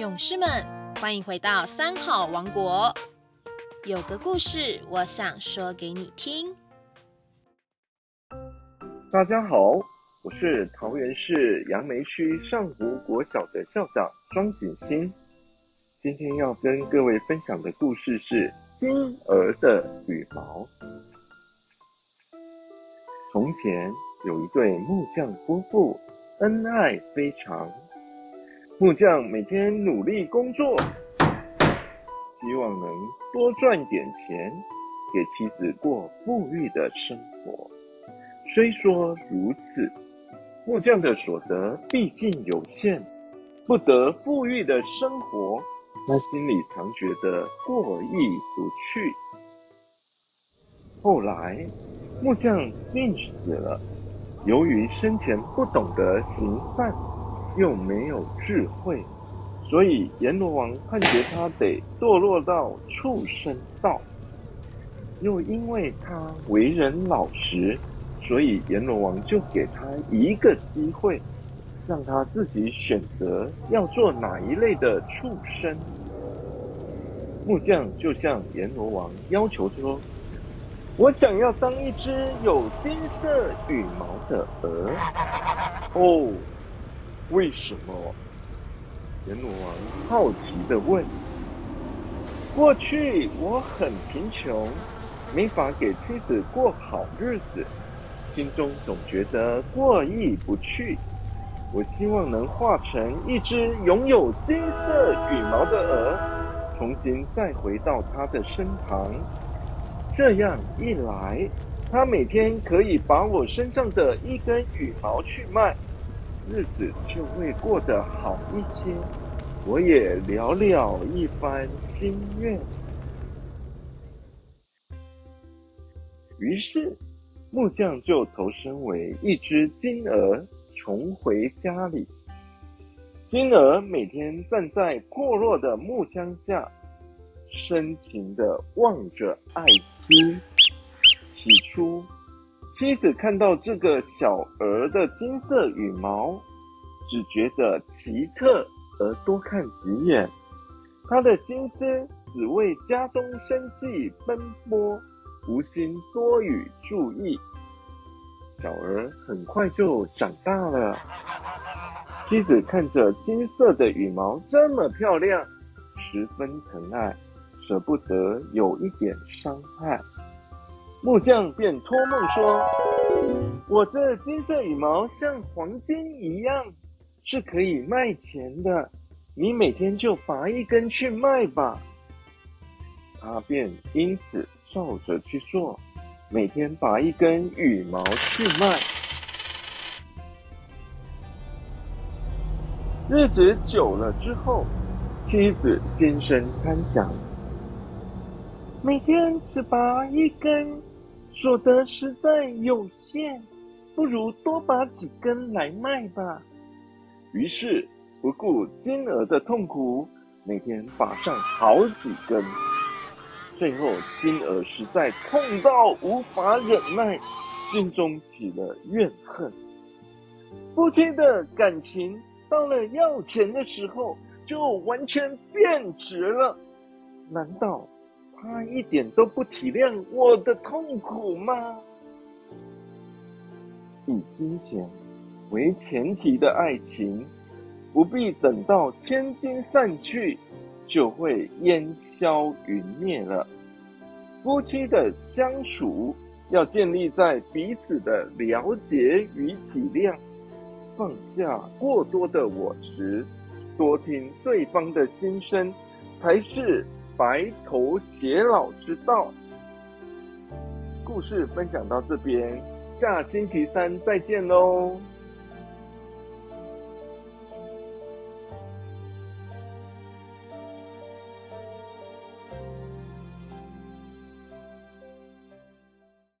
勇士们，欢迎回到三好王国。有个故事，我想说给你听。大家好，我是桃园市杨梅区上湖国小的校长庄景新。今天要跟各位分享的故事是金鹅的羽毛。从前有一对木匠夫妇，恩爱非常。木匠每天努力工作，希望能多赚点钱，给妻子过富裕的生活。虽说如此，木匠的所得毕竟有限，不得富裕的生活，他心里常觉得过意不去。后来，木匠病死了，由于生前不懂得行善。又没有智慧，所以阎罗王判决他得堕落到畜生道。又因为他为人老实，所以阎罗王就给他一个机会，让他自己选择要做哪一类的畜生。木匠就向阎罗王要求说：“我想要当一只有金色羽毛的鹅。”哦。为什么？阎罗王好奇的问。过去我很贫穷，没法给妻子过好日子，心中总觉得过意不去。我希望能化成一只拥有金色羽毛的鹅，重新再回到他的身旁。这样一来，他每天可以把我身上的一根羽毛去卖。日子就会过得好一些，我也了了一番心愿。于是，木匠就投身为一只金鹅，重回家里。金鹅每天站在破落的木箱下，深情的望着爱妻。起初。妻子看到这个小鹅的金色羽毛，只觉得奇特而多看几眼。他的心思只为家中生计奔波，无心多予注意。小鹅很快就长大了。妻子看着金色的羽毛这么漂亮，十分疼爱，舍不得有一点伤害。木匠便托梦说：“我这金色羽毛像黄金一样，是可以卖钱的。你每天就拔一根去卖吧。”他便因此照着去做，每天拔一根羽毛去卖。日子久了之后，妻子心生贪想，每天只拔一根。所得实在有限，不如多拔几根来卖吧。于是不顾金鹅的痛苦，每天拔上好几根。最后，金鹅实在痛到无法忍耐，心中起了怨恨。夫妻的感情到了要钱的时候，就完全变质了。难道？他一点都不体谅我的痛苦吗？以金钱为前提的爱情，不必等到千金散去，就会烟消云灭了。夫妻的相处要建立在彼此的了解与体谅，放下过多的我执，多听对方的心声，才是。白头偕老之道。故事分享到这边，下星期三再见喽。